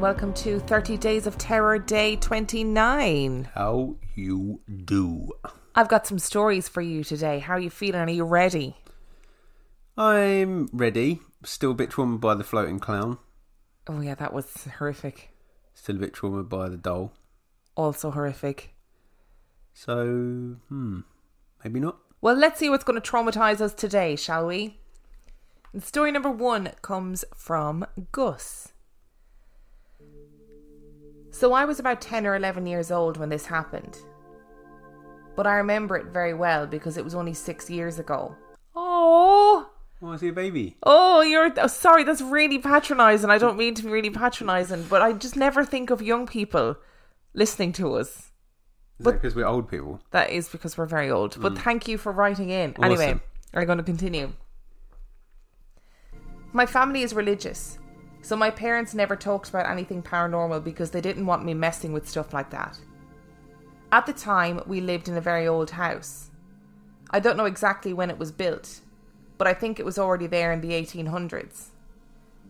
And welcome to 30 Days of Terror Day 29. How you do? I've got some stories for you today. How are you feeling? Are you ready? I'm ready. Still a bit traumatized by the floating clown. Oh, yeah, that was horrific. Still a bit traumatized by the doll. Also horrific. So, hmm, maybe not. Well, let's see what's going to traumatize us today, shall we? And story number one comes from Gus. So I was about 10 or 11 years old when this happened. But I remember it very well because it was only six years ago. Oh, Oh, I see a baby. oh, you're oh, sorry. That's really patronising. I don't mean to be really patronising, but I just never think of young people listening to us. Is But- that because we're old people? That is because we're very old. But mm. thank you for writing in. Anyway, Awesome. I'm going to continue. My family is religious, so my parents never talked about anything paranormal because they didn't want me messing with stuff like that. At the time, we lived in a very old house. I don't know exactly when it was built, but I think it was already there in the 1800s.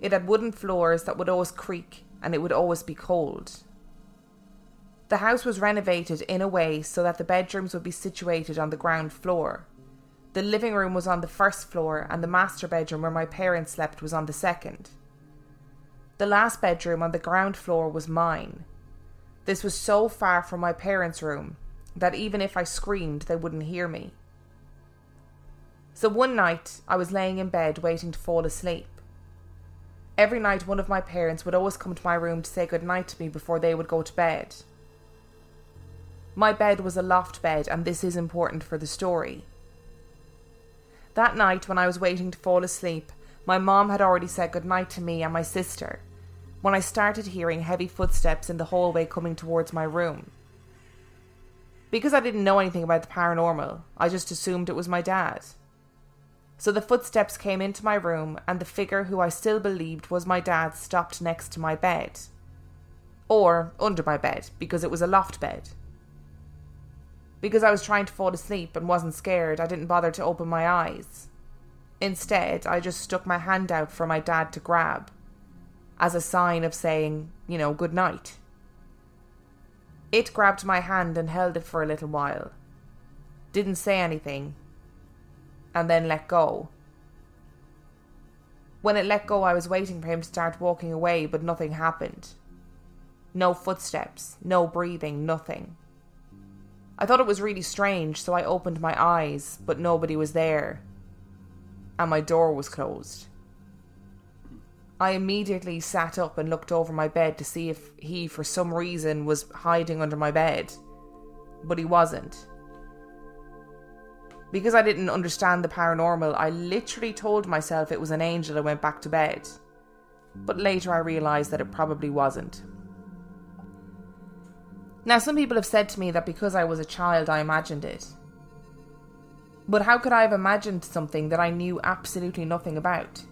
It had wooden floors that would always creak and it would always be cold. The house was renovated in a way so that the bedrooms would be situated on the ground floor. The living room was on the first floor, and the master bedroom where my parents slept was on the second. The last bedroom on the ground floor was mine. This was so far from my parents' room that even if I screamed, they wouldn't hear me. So one night, I was laying in bed waiting to fall asleep. Every night, one of my parents would always come to my room to say good night to me before they would go to bed. My bed was a loft bed, and this is important for the story. That night, when I was waiting to fall asleep, my mom had already said goodnight to me and my sister when I started hearing heavy footsteps in the hallway coming towards my room. Because I didn't know anything about the paranormal, I just assumed it was my dad. So the footsteps came into my room, and the figure who I still believed was my dad stopped next to my bed. Or under my bed, because it was a loft bed. Because I was trying to fall asleep and wasn't scared, I didn't bother to open my eyes. Instead, I just stuck my hand out for my dad to grab, as a sign of saying, you know, good night. It grabbed my hand and held it for a little while. Didn't say anything, and then let go. When it let go, I was waiting for him to start walking away, but nothing happened. No footsteps, no breathing, nothing. I thought it was really strange, so I opened my eyes, but nobody was there. And my door was closed. I immediately sat up and looked over my bed to see if he, for some reason, was hiding under my bed. But he wasn't. Because I didn't understand the paranormal, I literally told myself it was an angel and went back to bed. But later I realised that it probably wasn't. Now, some people have said to me that because I was a child, I imagined it. But how could I have imagined something that I knew absolutely nothing about?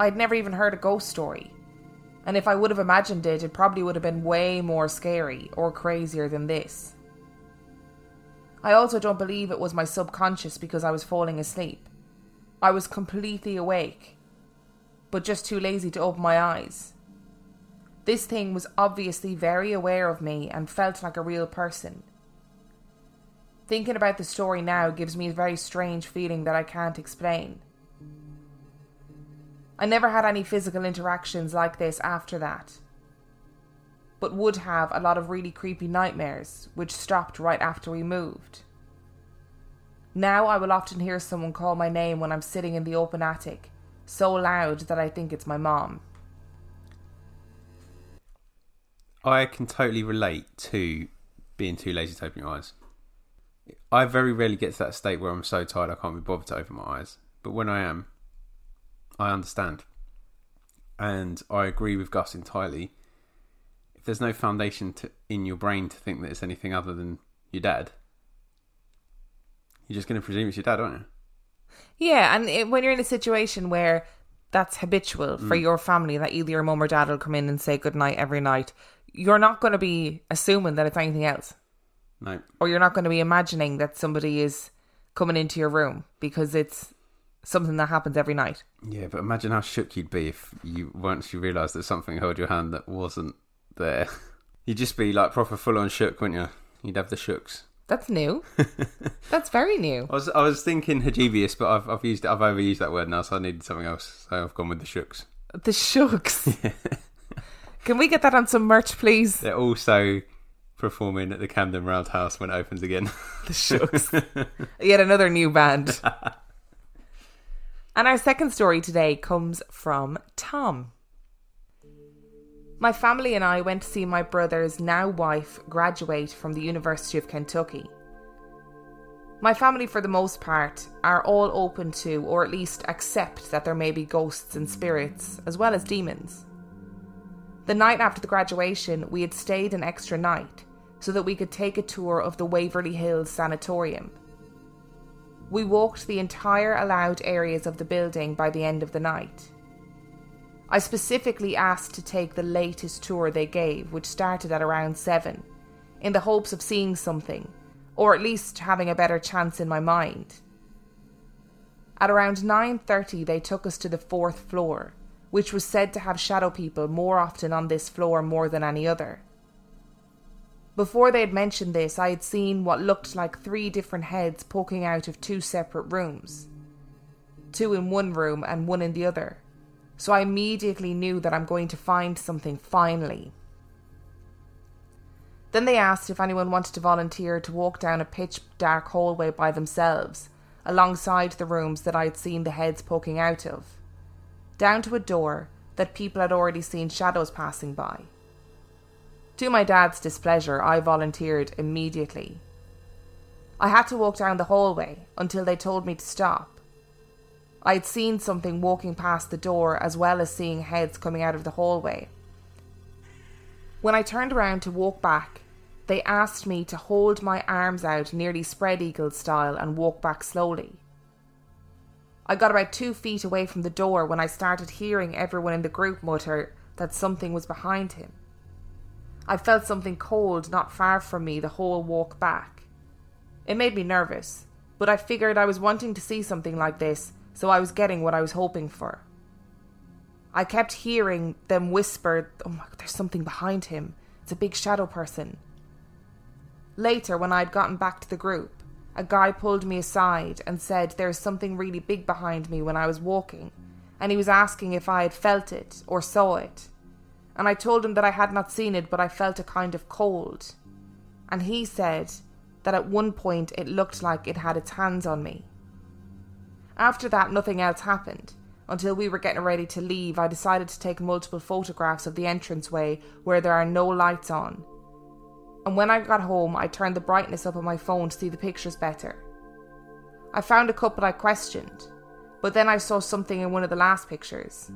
I had never even heard a ghost story. And if I would have imagined it, it probably would have been way more scary or crazier than this. I also don't believe it was my subconscious because I was falling asleep. I was completely awake, but just too lazy to open my eyes. This thing was obviously very aware of me and felt like a real person. Thinking about the story now gives me a very strange feeling that I can't explain. I never had any physical interactions like this after that. but would have a lot of really creepy nightmares, which stopped right after we moved. Now I will often hear someone call my name when I'm sitting in the open attic, so loud that I think it's my mom. I can totally relate to being too lazy to open your eyes. I very rarely get to that state where I'm so tired I can't be bothered to open my eyes. But when I am, I understand. And I agree with Gus entirely. If there's no foundation to, in your brain to think that it's anything other than your dad, you're just going to presume it's your dad, aren't you? Yeah, and it, when you're in a situation where that's habitual for Mm. your family, that either your mum or dad will come in and say goodnight every night, you're not going to be assuming that it's anything else. No. Or you're not going to be imagining that somebody is coming into your room because it's something that happens every night. Yeah, but imagine how shook you'd be if you once you realised that something held your hand that wasn't there. You'd just be like proper full on shook, wouldn't you? You'd have the shooks. That's new. that's very new. I was I was thinking Hagibius, but I've I've used I've overused that word now, so I needed something else. So I've gone with the shooks. The shooks. Can we get that on some merch, please? They're also performing at the Camden Roundhouse when it opens again. The shooks. Yet another new band. And our second story today comes from Tom. My family and I went to see my brother's now wife graduate from the University of Kentucky. My family, for the most part, are all open to, or at least accept, that there may be ghosts and spirits, as well as demons. The night after the graduation, we had stayed an extra night so that we could take a tour of the Waverly Hills Sanatorium. We walked the entire allowed areas of the building by the end of the night. I specifically asked to take the latest tour they gave, which started at around 7, in the hopes of seeing something, or at least having a better chance in my mind. At around 9:30 they took us to the 4th floor, which was said to have shadow people more often on this floor more than any other. Before they had mentioned this, I had seen what looked like three different heads poking out of two separate rooms. Two in one room and one in the other. So I immediately knew that I'm going to find something finally. Then they asked if anyone wanted to volunteer to walk down a pitch dark hallway by themselves, alongside the rooms that I had seen the heads poking out of, down to a door that people had already seen shadows passing by. To my dad's displeasure, I volunteered immediately. I had to walk down the hallway until they told me to stop. I had seen something walking past the door as well as seeing heads coming out of the hallway. When I turned around to walk back, they asked me to hold my arms out nearly spread eagle style and walk back slowly. I got about two feet away from the door when I started hearing everyone in the group mutter that something was behind him. I felt something cold not far from me the whole walk back. It made me nervous, but I figured I was wanting to see something like this, so I was getting what I was hoping for. I kept hearing them whisper, Oh my god, there's something behind him. It's a big shadow person. Later, when I had gotten back to the group, a guy pulled me aside and said there's something really big behind me when I was walking, and he was asking if I had felt it or saw it. And I told him that I had not seen it, but I felt a kind of cold. And he said that at one point it looked like it had its hands on me. After that, nothing else happened. Until we were getting ready to leave, I decided to take multiple photographs of the entranceway where there are no lights on. And when I got home, I turned the brightness up on my phone to see the pictures better. I found a couple I questioned, but then I saw something in one of the last pictures.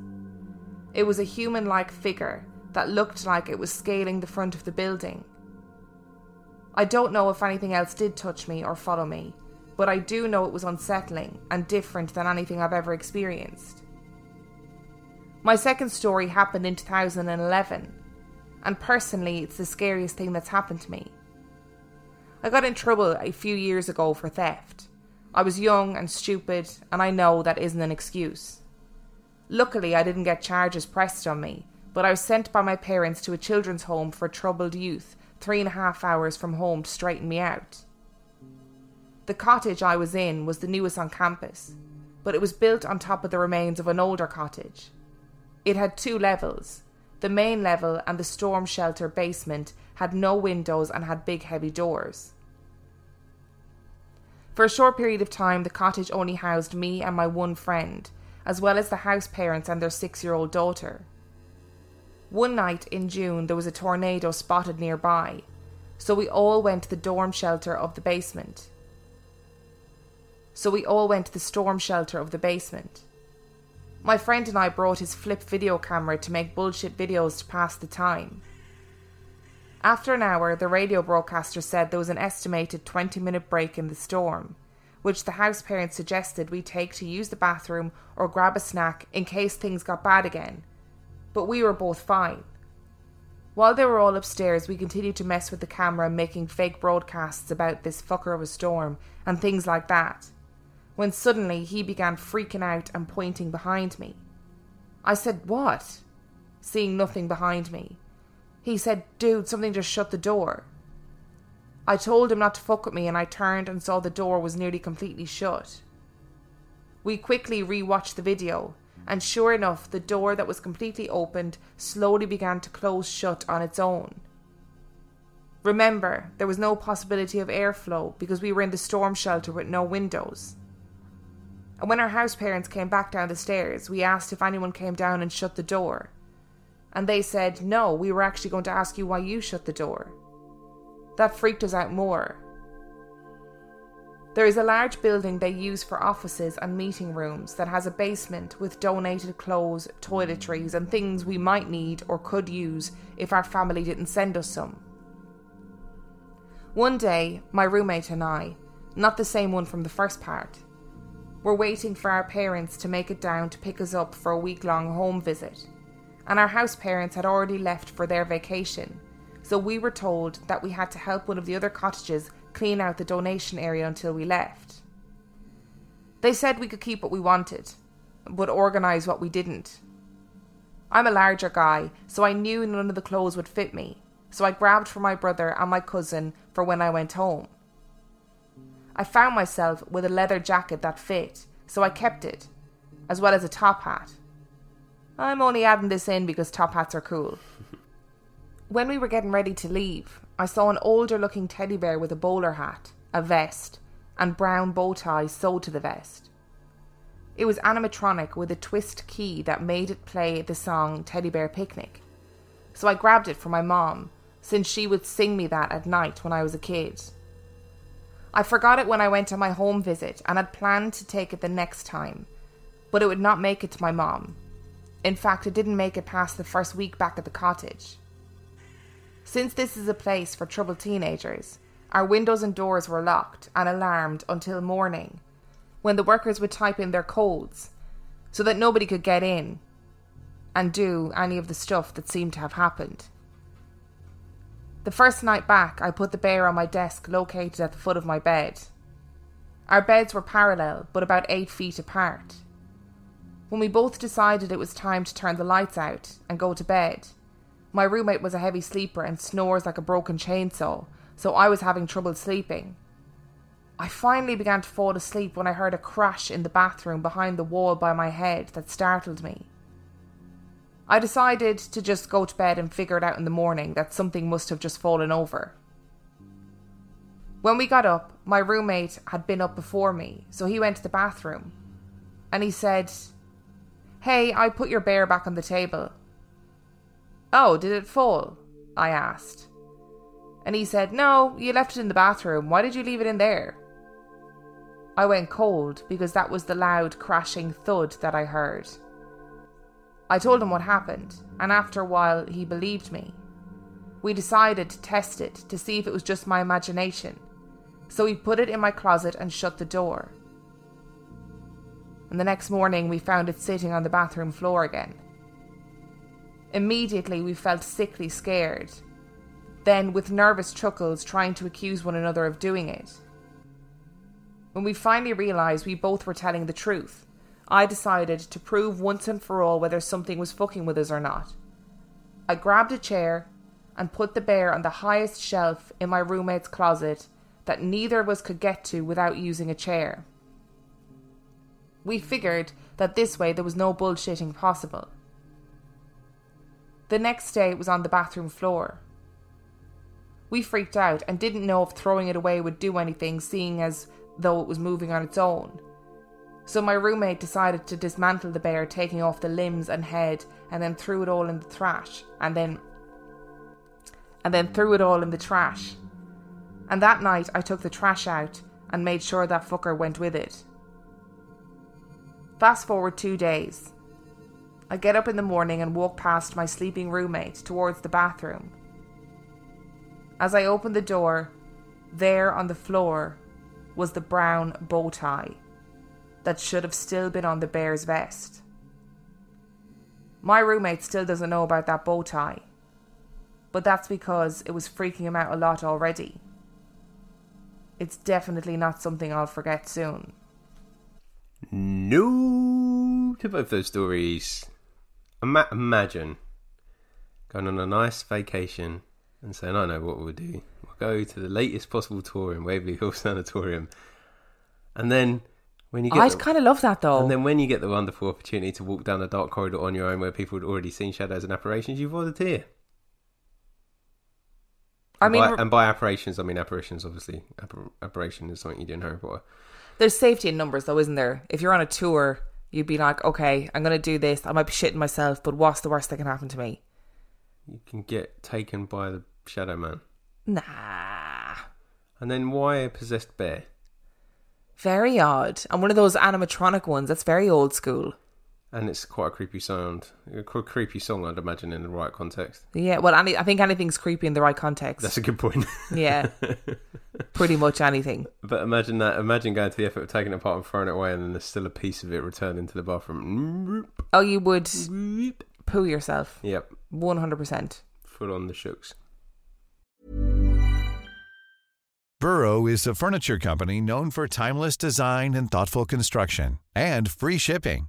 It was a human like figure that looked like it was scaling the front of the building. I don't know if anything else did touch me or follow me, but I do know it was unsettling and different than anything I've ever experienced. My second story happened in 2011, and personally, it's the scariest thing that's happened to me. I got in trouble a few years ago for theft. I was young and stupid, and I know that isn't an excuse. Luckily, I didn't get charges pressed on me, but I was sent by my parents to a children's home for troubled youth, three and a half hours from home to straighten me out. The cottage I was in was the newest on campus, but it was built on top of the remains of an older cottage. It had two levels. the main level and the storm shelter basement had no windows and had big heavy doors. For a short period of time, the cottage only housed me and my one friend, as well as the house parents and their six year old daughter. One night in June, there was a tornado spotted nearby, so we all went to the dorm shelter of the basement. So we all went to the storm shelter of the basement. My friend and I brought his flip video camera to make bullshit videos to pass the time. After an hour, the radio broadcaster said there was an estimated 20 minute break in the storm, which the house parents suggested we take to use the bathroom or grab a snack in case things got bad again. But we were both fine. While they were all upstairs, we continued to mess with the camera, making fake broadcasts about this fucker of a storm and things like that. When suddenly he began freaking out and pointing behind me. I said, What? Seeing nothing behind me. He said, Dude, something just shut the door. I told him not to fuck with me and I turned and saw the door was nearly completely shut. We quickly re-watched the video, and sure enough, the door that was completely opened slowly began to close shut on its own. Remember, there was no possibility of airflow because we were in the storm shelter with no windows. And when our house parents came back down the stairs, we asked if anyone came down and shut the door and they said, No, we were actually going to ask you why you shut the door. That freaked us out more. There is a large building they use for offices and meeting rooms that has a basement with donated clothes, toiletries, and things we might need or could use if our family didn't send us some. One day, my roommate and I, not the same one from the first part, were waiting for our parents to make it down to pick us up for a week long home visit and our house parents had already left for their vacation, so we were told that we had to help one of the other cottages clean out the donation area until we left. They said we could keep what we wanted, but organise what we didn't. I'm a larger guy, so I knew none of the clothes would fit me, so I grabbed for my brother and my cousin for when I went home. I found myself with a leather jacket that fit, so I kept it, as well as a top hat. I'm only adding this in because top hats are cool. when we were getting ready to leave, I saw an older looking teddy bear with a bowler hat, a vest, and brown bow tie sewed to the vest. It was animatronic with a twist key that made it play the song Teddy Bear Picnic. So I grabbed it for my mom, since she would sing me that at night when I was a kid. I forgot it when I went on my home visit and had planned to take it the next time, but it would not make it to my mom, in fact, it didn't make it past the first week back at the cottage. Since this is a place for troubled teenagers, our windows and doors were locked and alarmed until morning, when the workers would type in their codes so that nobody could get in and do any of the stuff that seemed to have happened. The first night back, I put the bear on my desk located at the foot of my bed. Our beds were parallel, but about eight feet apart when we both decided it was time to turn the lights out and go to bed. My roommate was a heavy sleeper and snores like a broken chainsaw, so I was having trouble sleeping. I finally began to fall asleep when I heard a crash in the bathroom behind the wall by my head that startled me. I decided to just go to bed and figure it out in the morning that something must have just fallen over. When we got up, my roommate had been up before me, so he went to the bathroom. And he said, Hey, I put your bear back on the table. Oh, did it fall? I asked. And he said, No, you left it in the bathroom. Why did you leave it in there? I went cold because that was the loud crashing thud that I heard. I told him what happened, and after a while he believed me. We decided to test it to see if it was just my imagination, so we put it in my closet and shut the door and the next morning we found it sitting on the bathroom floor again. Immediately we felt sickly scared, then with nervous chuckles trying to accuse one another of doing it. When we finally realised we both were telling the truth, I decided to prove once and for all whether something was fucking with us or not. I grabbed a chair and put the bear on the highest shelf in my roommate's closet that neither of us could get to without using a chair. We figured that this way there was no bullshitting possible. The next day it was on the bathroom floor. We freaked out and didn't know if throwing it away would do anything, seeing as though it was moving on its own. So my roommate decided to dismantle the bear, taking off the limbs and head, and then threw it all in the trash, and then and then threw it all in the trash. And that night I took the trash out and made sure that fucker went with it. Fast forward two days. I get up in the morning and walk past my sleeping roommate towards the bathroom. As I open the door, there on the floor was the brown bow tie that should have still been on the bear's vest. My roommate still doesn't know about that bow tie, but that's because it was freaking him out a lot already. It's definitely not something I'll forget soon. No to both those stories. Ima- imagine going on a nice vacation and saying, I know what we'll do. We'll go to the latest possible tour in Waverly Hill Sanatorium. And then when you get I the- kind of love that though. and then when you get the wonderful opportunity to walk down a dark corridor on your own where people had already seen shadows and apparitions, you volunteer. I mean, by, and by apparitions, I mean apparitions. Obviously, Appar- apparition is something you do in Harry Potter. there's safety in numbers though, isn't there? If you're on a tour, you'd be like, okay, I'm going to do this. I might be shitting myself, but what's the worst that can happen to me? You can get taken by the Shadow Man. Nah. And then why a possessed bear? Very odd. And one of those animatronic ones, that's very old school. And it's quite a creepy sound. A creepy song, I'd imagine, in the right context. Yeah, well, any, I think anything's creepy in the right context. That's a good point. yeah. Pretty much anything. but imagine that. Imagine going to the effort of taking it apart and throwing it away, and then there's still a piece of it returned into the bathroom. Oh, you would poo yourself. Yep, 100%. full on the shooks. Burrow is a furniture company known for timeless design and thoughtful construction and free shipping,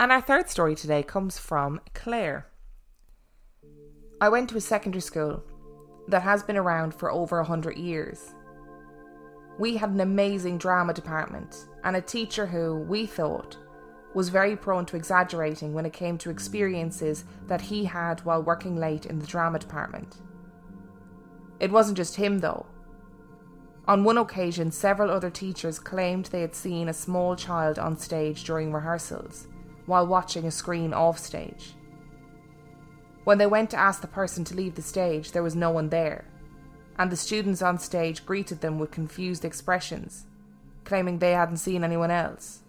And our third story today comes from Claire. I went to a secondary school that has been around for over a hundred years. We had an amazing drama department and a teacher who, we thought, was very prone to exaggerating when it came to experiences that he had while working late in the drama department. It wasn't just him, though. On one occasion, several other teachers claimed they had seen a small child on stage during rehearsals while watching a screen offstage. When they went to ask the person to leave the stage, there was no one there, and the students on stage greeted them with confused expressions, claiming they hadn't seen anyone else.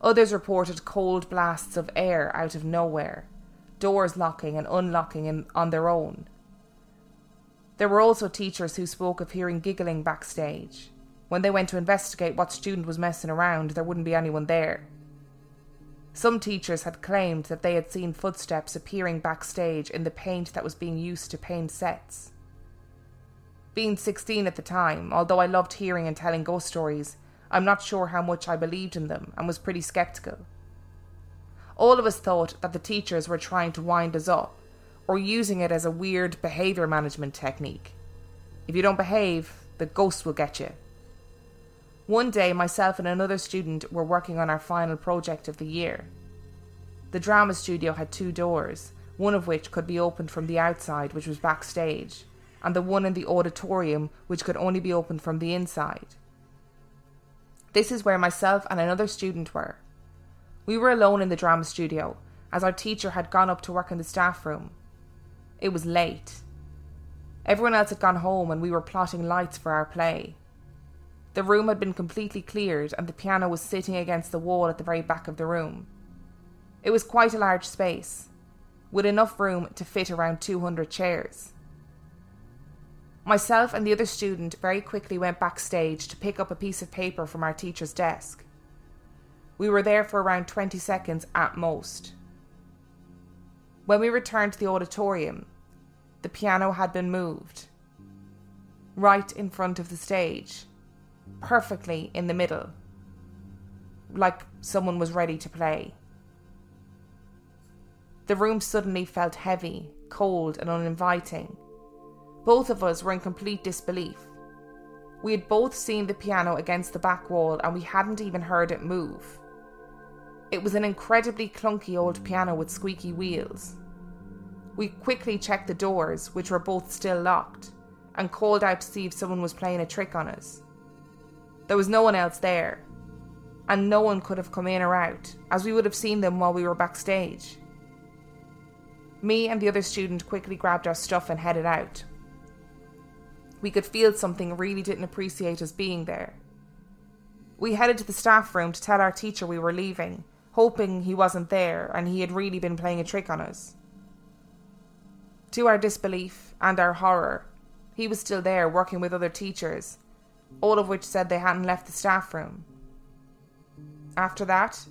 Others reported cold blasts of air out of nowhere, doors locking and unlocking in, on their own. There were also teachers who spoke of hearing giggling backstage. When they went to investigate what student was messing around, there wouldn't be anyone there. Some teachers had claimed that they had seen footsteps appearing backstage in the paint that was being used to paint sets. Being 16 at the time, although I loved hearing and telling ghost stories, I'm not sure how much I believed in them and was pretty skeptical. All of us thought that the teachers were trying to wind us up or using it as a weird behaviour management technique. If you don't behave, the ghost will get you. One day, myself and another student were working on our final project of the year. The drama studio had two doors, one of which could be opened from the outside, which was backstage, and the one in the auditorium, which could only be opened from the inside. This is where myself and another student were. We were alone in the drama studio, as our teacher had gone up to work in the staff room. It was late, Everyone else had gone home and we were plotting lights for our play. The room had been completely cleared and the piano was sitting against the wall at the very back of the room. It was quite a large space, with enough room to fit around 200 chairs. Myself and the other student very quickly went backstage to pick up a piece of paper from our teacher's desk. We were there for around 20 seconds at most. When we returned to the auditorium, the piano had been moved. Right in front of the stage, perfectly in the middle, like someone was ready to play. The room suddenly felt heavy, cold, and uninviting. Both of us were in complete disbelief. We had both seen the piano against the back wall and we hadn't even heard it move. It was an incredibly clunky old piano with squeaky wheels. We quickly checked the doors, which were both still locked, and called out to see if someone was playing a trick on us. There was no one else there, and no one could have come in or out, as we would have seen them while we were backstage. Me and the other student quickly grabbed our stuff and headed out. We could feel something really didn't appreciate us being there. We headed to the staff room to tell our teacher we were leaving, hoping he wasn't there and he had really been playing a trick on us. To our disbelief and our horror, he was still there working with other teachers, all of which said they hadn't left the staff room. After that,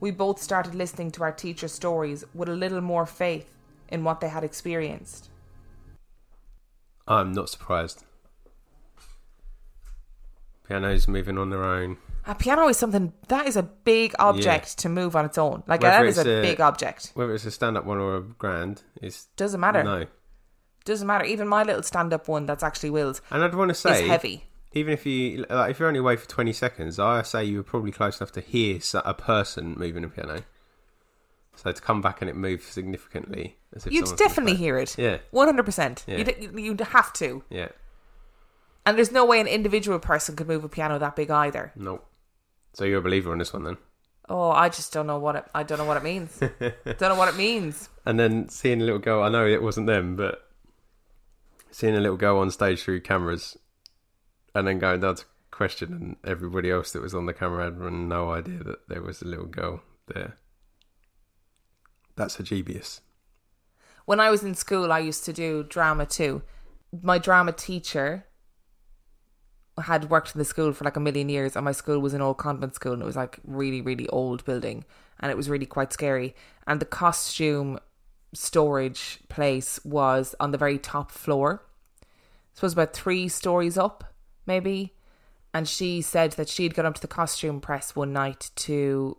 we both started listening to our teacher's stories with a little more faith in what they had experienced. I'm not surprised. Pianos moving on their own. A piano is something that is a big object Yeah. to move on its own. Like Whether that is a a- big object. Whether it's a stand up one or a grand, it's Doesn't matter. no. Doesn't matter. Even my little stand-up one that's actually Will's And I'd want to say, is heavy. Even if you like, if you're only away for 20 seconds, I say you were probably close enough to hear a person moving a piano. So to come back and it moves significantly, as if You'd definitely hear it. Yeah, One hundred percent. You'd you'd have to. yeah, And there's no way an individual person could move a piano that big either. nope. So you're a believer on this one then? Oh, I just don't know what it. I don't know what it means. don't know what it means. And then seeing a little girl, I know it wasn't them, but seeing a little girl on stage through cameras, and then going down to question, and everybody else that was on the camera had no idea that there was a little girl there. That's a dubious. When I was in school, I used to do drama too. My drama teacher had worked in the school for like a million years, and my school was an old convent school, and it was like really, really old building, and it was really quite scary. And the costume storage place was on the very top floor. So it was about three stories up, maybe. And she said that she'd gone up to the costume press one night to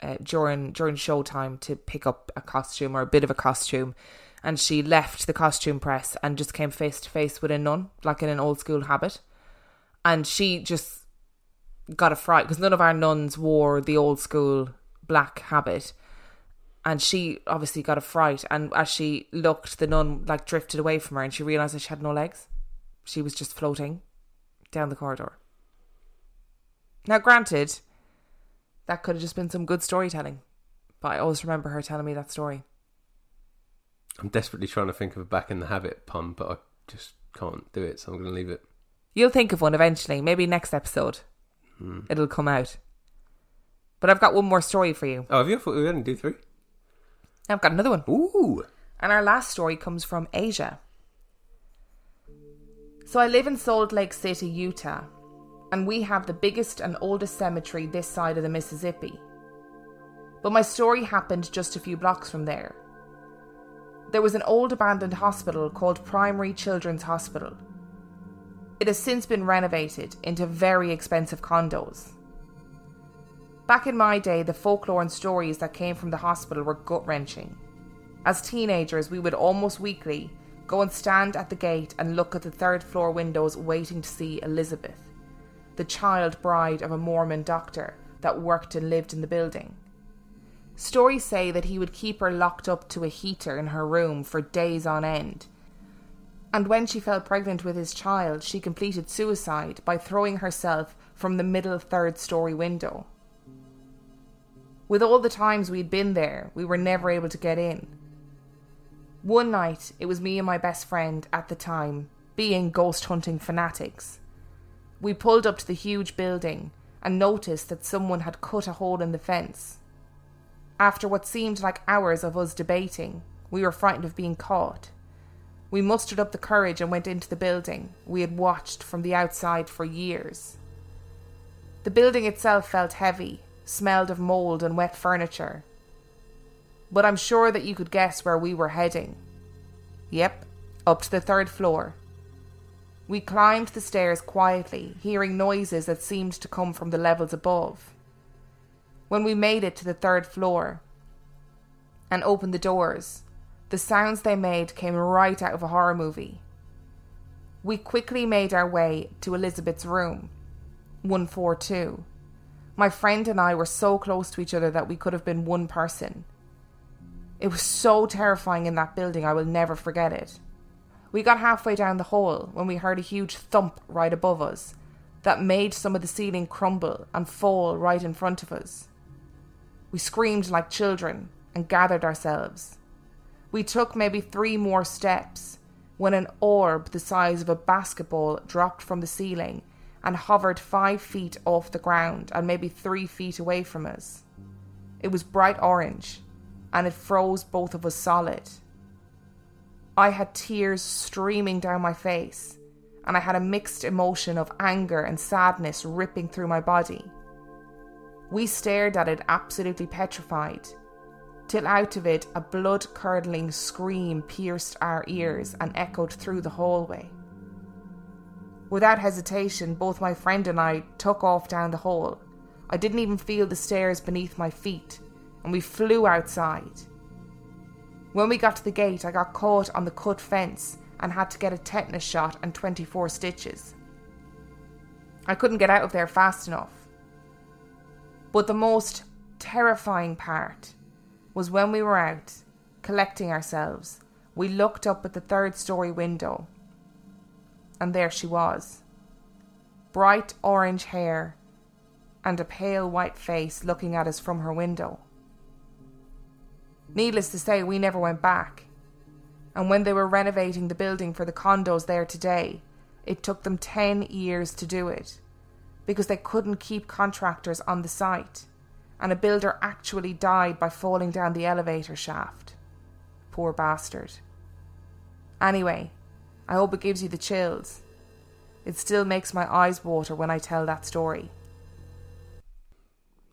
uh, during during showtime to pick up a costume or a bit of a costume, and she left the costume press and just came face to face with a nun, like in an old school habit, and she just got a fright because none of our nuns wore the old school black habit, and she obviously got a fright, and as she looked, the nun like drifted away from her, and she realized that she had no legs, she was just floating down the corridor. Now, granted, that could have just been some good storytelling. But I always remember her telling me that story. I'm desperately trying to think of a back in the habit pun, but I just can't do it, so I'm going to leave it. You'll think of one eventually, maybe next episode. Hmm. It'll come out. But I've got one more story for you. Oh, have you? I thought we were going to do three. I've got another one. Ooh. And our last story comes from Asia. So I live in Salt Lake City, Utah, and we have the biggest and oldest cemetery this side of the Mississippi. But my story happened just a few blocks from there. There was an old abandoned hospital called Primary Children's Hospital. It has since been renovated into very expensive condos. Back in my day, the folklore and stories that came from the hospital were gut wrenching. As teenagers, we would almost weekly go and stand at the gate and look at the third floor windows waiting to see Elizabeth, the child bride of a Mormon doctor that worked and lived in the building. Stories say that he would keep her locked up to a heater in her room for days on end. And when she fell pregnant with his child, she completed suicide by throwing herself from the middle third story window. With all the times we'd been there, we were never able to get in. One night, it was me and my best friend at the time, being ghost hunting fanatics. We pulled up to the huge building and noticed that someone had cut a hole in the fence. After what seemed like hours of us debating, we were frightened of being caught. We mustered up the courage and went into the building we had watched from the outside for years. The building itself felt heavy, smelled of mould and wet furniture. But I'm sure that you could guess where we were heading. Yep, up to the third floor. We climbed the stairs quietly, hearing noises that seemed to come from the levels above. When we made it to the third floor and opened the doors, the sounds they made came right out of a horror movie. We quickly made our way to Elizabeth's room, 142. My friend and I were so close to each other that we could have been one person. It was so terrifying in that building, I will never forget it. We got halfway down the hall when we heard a huge thump right above us that made some of the ceiling crumble and fall right in front of us. We screamed like children and gathered ourselves. We took maybe three more steps when an orb the size of a basketball dropped from the ceiling and hovered five feet off the ground and maybe three feet away from us. It was bright orange and it froze both of us solid. I had tears streaming down my face, and I had a mixed emotion of anger and sadness ripping through my body. We stared at it absolutely petrified, till out of it a blood curdling scream pierced our ears and echoed through the hallway. Without hesitation, both my friend and I took off down the hall. I didn't even feel the stairs beneath my feet, and we flew outside. When we got to the gate, I got caught on the cut fence and had to get a tetanus shot and 24 stitches. I couldn't get out of there fast enough. But the most terrifying part was when we were out collecting ourselves, we looked up at the third story window, and there she was. Bright orange hair and a pale white face looking at us from her window. Needless to say, we never went back. And when they were renovating the building for the condos there today, it took them 10 years to do it because they couldn't keep contractors on the site, and a builder actually died by falling down the elevator shaft. Poor bastard. Anyway, I hope it gives you the chills. It still makes my eyes water when I tell that story.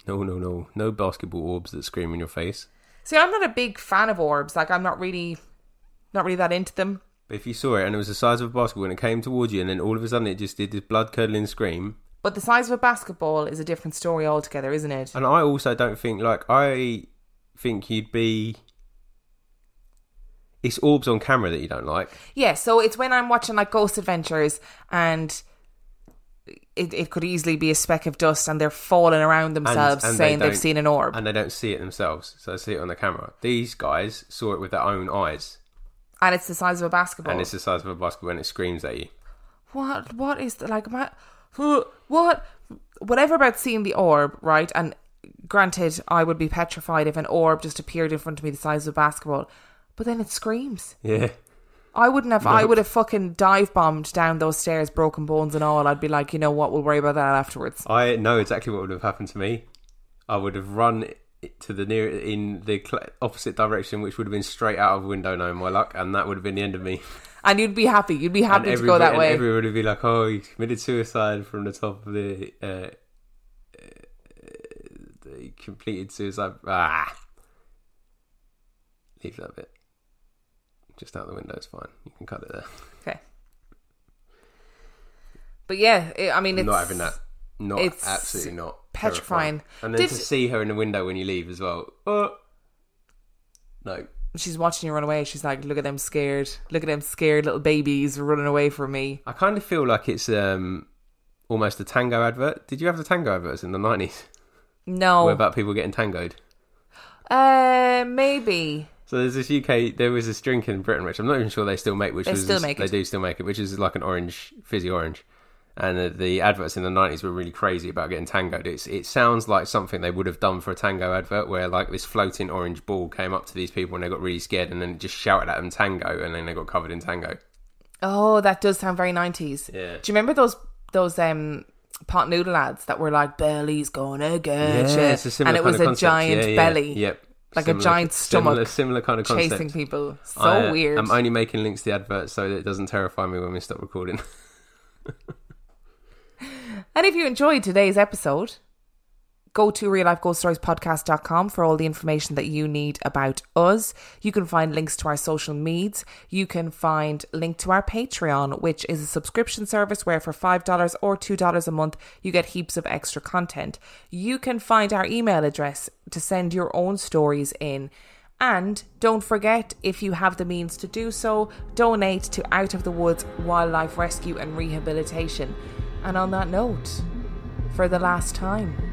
No, no, no. No basketball orbs that scream in your face. See, I'm not a big fan of orbs. Like, I'm not really, not really that into them. But if you saw it and it was the size of a basketball and it came towards you and then all of a sudden it just did this blood curdling scream. But the size of a basketball is a different story altogether, isn't it? And I also don't think, like, I think you'd be. It's orbs on camera that you don't like. Yeah, so it's when I'm watching like Ghost Adventures and it, it could easily be a speck of dust and they're falling around themselves and they saying they've seen an orb. And they don't see it themselves, so they see it on the camera. These guys saw it with their own eyes. And it's the size of a basketball. And it's the size of a basketball and it screams at you. what what is the, like my what whatever about seeing the orb right and granted i would be petrified if an orb just appeared in front of me the size of a basketball but then it screams Yeah. I wouldn't have i would have fucking dive bombed down those stairs broken bones and all i'd be like you know what we'll worry about that afterwards I know exactly what would have happened to me. I would have run to the near in the opposite direction, which would have been straight out of window, No, my luck, and that would have been the end of me. and you'd be happy you'd be happy to go that way everyone would be like, "Oh, he committed suicide from the top of the." Uh, uh, completed suicide. Ah, leave that bit. Just out the window is fine. You can cut it there. okay but yeah it, i mean it's not having that. Not it's absolutely not. petrifying. Terrifying. And then Did- to see her in the window when you leave as well. Oh, no. she's watching you run away she's like look at them scared look at them scared little babies running away from me I kind of feel like it's um almost a tango advert. Did you have the tango adverts in the nineties? no Where about people getting tangoed? uh maybe So there's this UK. There was this drink in Britain, which I'm not even sure they still make. Which They was still this- make they do still make it, which is like an orange, fizzy orange. and the, the adverts in the 90s were really crazy about getting tangoed. It's, it sounds like something they would have done for a tango advert where like this floating orange ball came up to these people and they got really scared and then it just shouted at them tango and then they got covered in tango. Oh, that does sound very nineties. Yeah. Do you remember those those um pot noodle ads that were like belly's gonna get you," a similar and it was a concept. giant Yeah, yeah. belly, Yep. Like Similar- a giant stomach, Similar, similar kind of concept. chasing people. So I, uh, weird. I'm only making links to the advert so that it doesn't terrify me when we stop recording. And if you enjoyed today's episode, go to reallifeghoststoriespodcast.com for all the information that you need about us. You can find links to our social medias. You can find link to our Patreon, which is a subscription service where for $5 or $2 a month, you get heaps of extra content. You can find our email address to send your own stories in. And don't forget, if you have the means to do so, donate to Out of the Woods Wildlife Rescue and Rehabilitation. And on that note, for the last time,